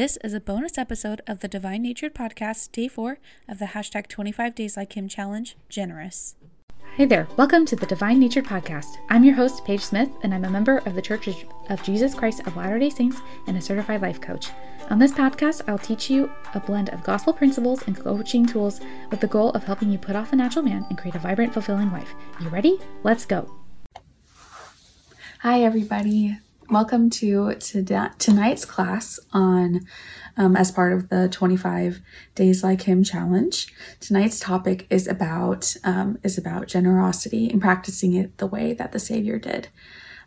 This is a bonus episode of the Divine Natured Podcast, day four of the hashtag 25 Days Like Him challenge, Generous. Hey there, welcome to the Divine Natured Podcast. I'm your host, Paige Smith, and I'm a member of the Church of Jesus Christ of Latter day Saints and a certified life coach. On this podcast, I'll teach you a blend of gospel principles and coaching tools with the goal of helping you put off the natural man and create a vibrant, fulfilling life. You ready? Let's go. Hi, everybody. Welcome to, to tonight's class on, um, as part of the 25 Days Like Him challenge. Tonight's topic is about um, is about generosity and practicing it the way that the Savior did.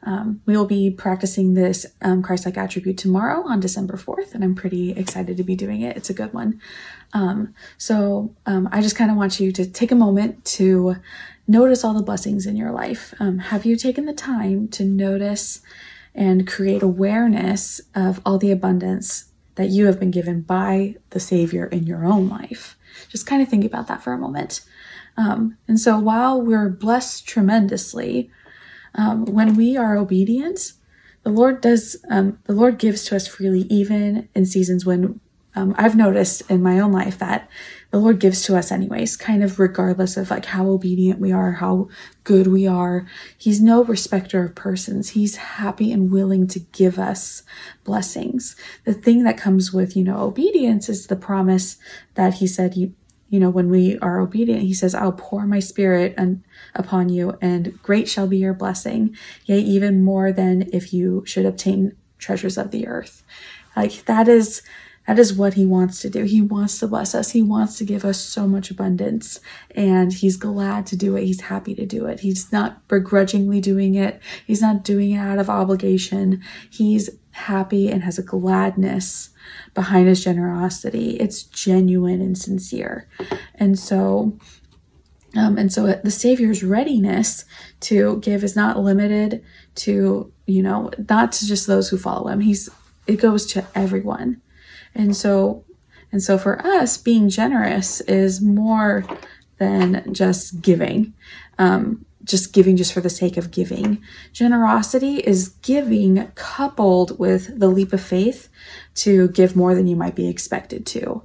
Um, we will be practicing this um, Christ-like attribute tomorrow on December 4th, and I'm pretty excited to be doing it. It's a good one. Um, so um, I just kind of want you to take a moment to notice all the blessings in your life. Have you taken the time to notice and create awareness of all the abundance that you have been given by the Savior in your own life. Just kind of think about that for a moment. Um, and so while we're blessed tremendously, um, when we are obedient, the Lord does, um, the Lord gives to us freely, even in seasons when um, I've noticed in my own life that the Lord gives to us anyways, kind of regardless of like how obedient we are, how good we are. He's no respecter of persons. He's happy and willing to give us blessings. The thing that comes with, you know, obedience is the promise that he said, you, you know, when we are obedient, he says, I'll pour my spirit and upon you and great shall be your blessing. Yea, even more than if you should obtain treasures of the earth. Like that is, that is what he wants to do. He wants to bless us. He wants to give us so much abundance and he's glad to do it. He's happy to do it. He's not begrudgingly doing it. He's not doing it out of obligation. He's happy and has a gladness behind his generosity. It's genuine and sincere. And so, um, and so the Savior's readiness to give is not limited to, you know, not to just those who follow him. He's, it goes to everyone. And so, and so for us, being generous is more than just giving. Um, just giving just for the sake of giving. Generosity is giving coupled with the leap of faith to give more than you might be expected to.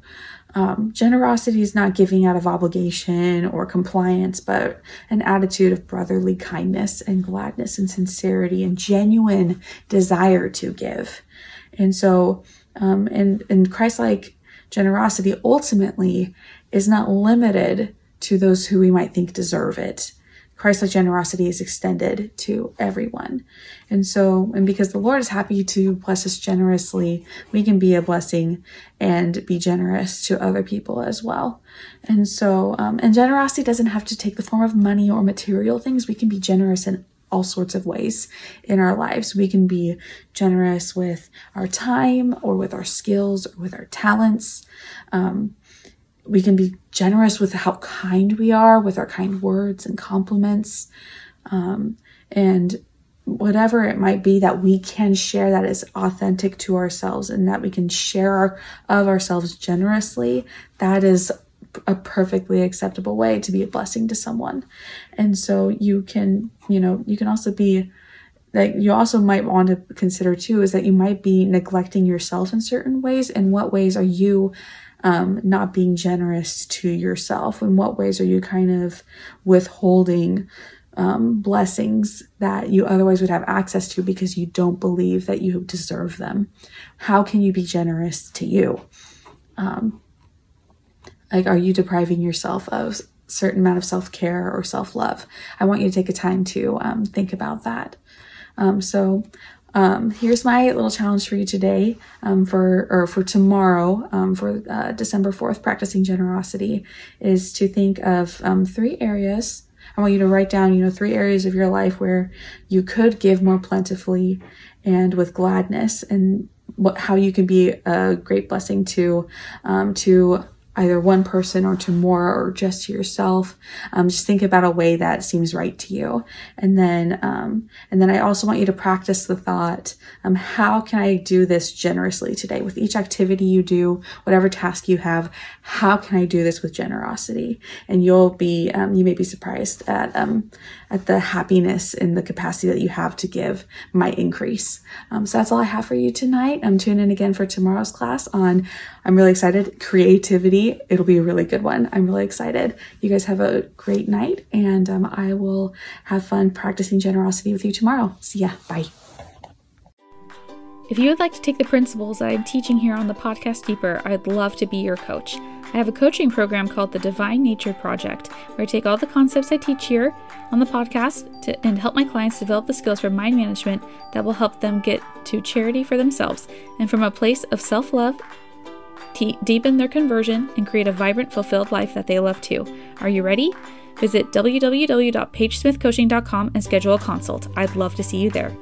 Um, generosity is not giving out of obligation or compliance, but an attitude of brotherly kindness and gladness and sincerity and genuine desire to give. And so um, and, and Christ-like generosity ultimately is not limited to those who we might think deserve it. Christ-like generosity is extended to everyone. And so, and because the Lord is happy to bless us generously, we can be a blessing and be generous to other people as well. And so, um, and generosity doesn't have to take the form of money or material things. We can be generous in all sorts of ways in our lives. We can be generous with our time or with our skills or with our talents. Um, we can be generous with how kind we are, with our kind words and compliments. Um, and whatever it might be that we can share that is authentic to ourselves and that we can share our, of ourselves generously, that is a perfectly acceptable way to be a blessing to someone. And so you can, you know, you can also be like you also might want to consider too is that you might be neglecting yourself in certain ways. In what ways are you um, not being generous to yourself? In what ways are you kind of withholding um, blessings that you otherwise would have access to because you don't believe that you deserve them? How can you be generous to you? Um, like, are you depriving yourself of certain amount of self-care or self-love? I want you to take a time to um, think about that. Um, so um, here's my little challenge for you today um, for or for tomorrow um, for uh, December 4th practicing generosity is to think of um, three areas I want you to write down you know three areas of your life where you could give more plentifully and with gladness and what how you can be a great blessing to to either one person or to more or just to yourself. Um, just think about a way that seems right to you. And then, um, and then I also want you to practice the thought, um, how can I do this generously today? With each activity you do, whatever task you have, how can I do this with generosity? And you'll be, um, you may be surprised at, um, at the happiness and the capacity that you have to give might increase. Um, so that's all I have for you tonight. I'm tuning in again for tomorrow's class on, I'm really excited, creativity. It'll be a really good one. I'm really excited. You guys have a great night and um, I will have fun practicing generosity with you tomorrow. See ya. Bye. If you would like to take the principles that I'm teaching here on the podcast deeper, I'd love to be your coach. I have a coaching program called the Divine Nature Project, where I take all the concepts I teach here on the podcast to, and help my clients develop the skills for mind management that will help them get to charity for themselves and from a place of self love, deepen their conversion, and create a vibrant, fulfilled life that they love too. Are you ready? Visit www.paigesmithcoaching.com and schedule a consult. I'd love to see you there.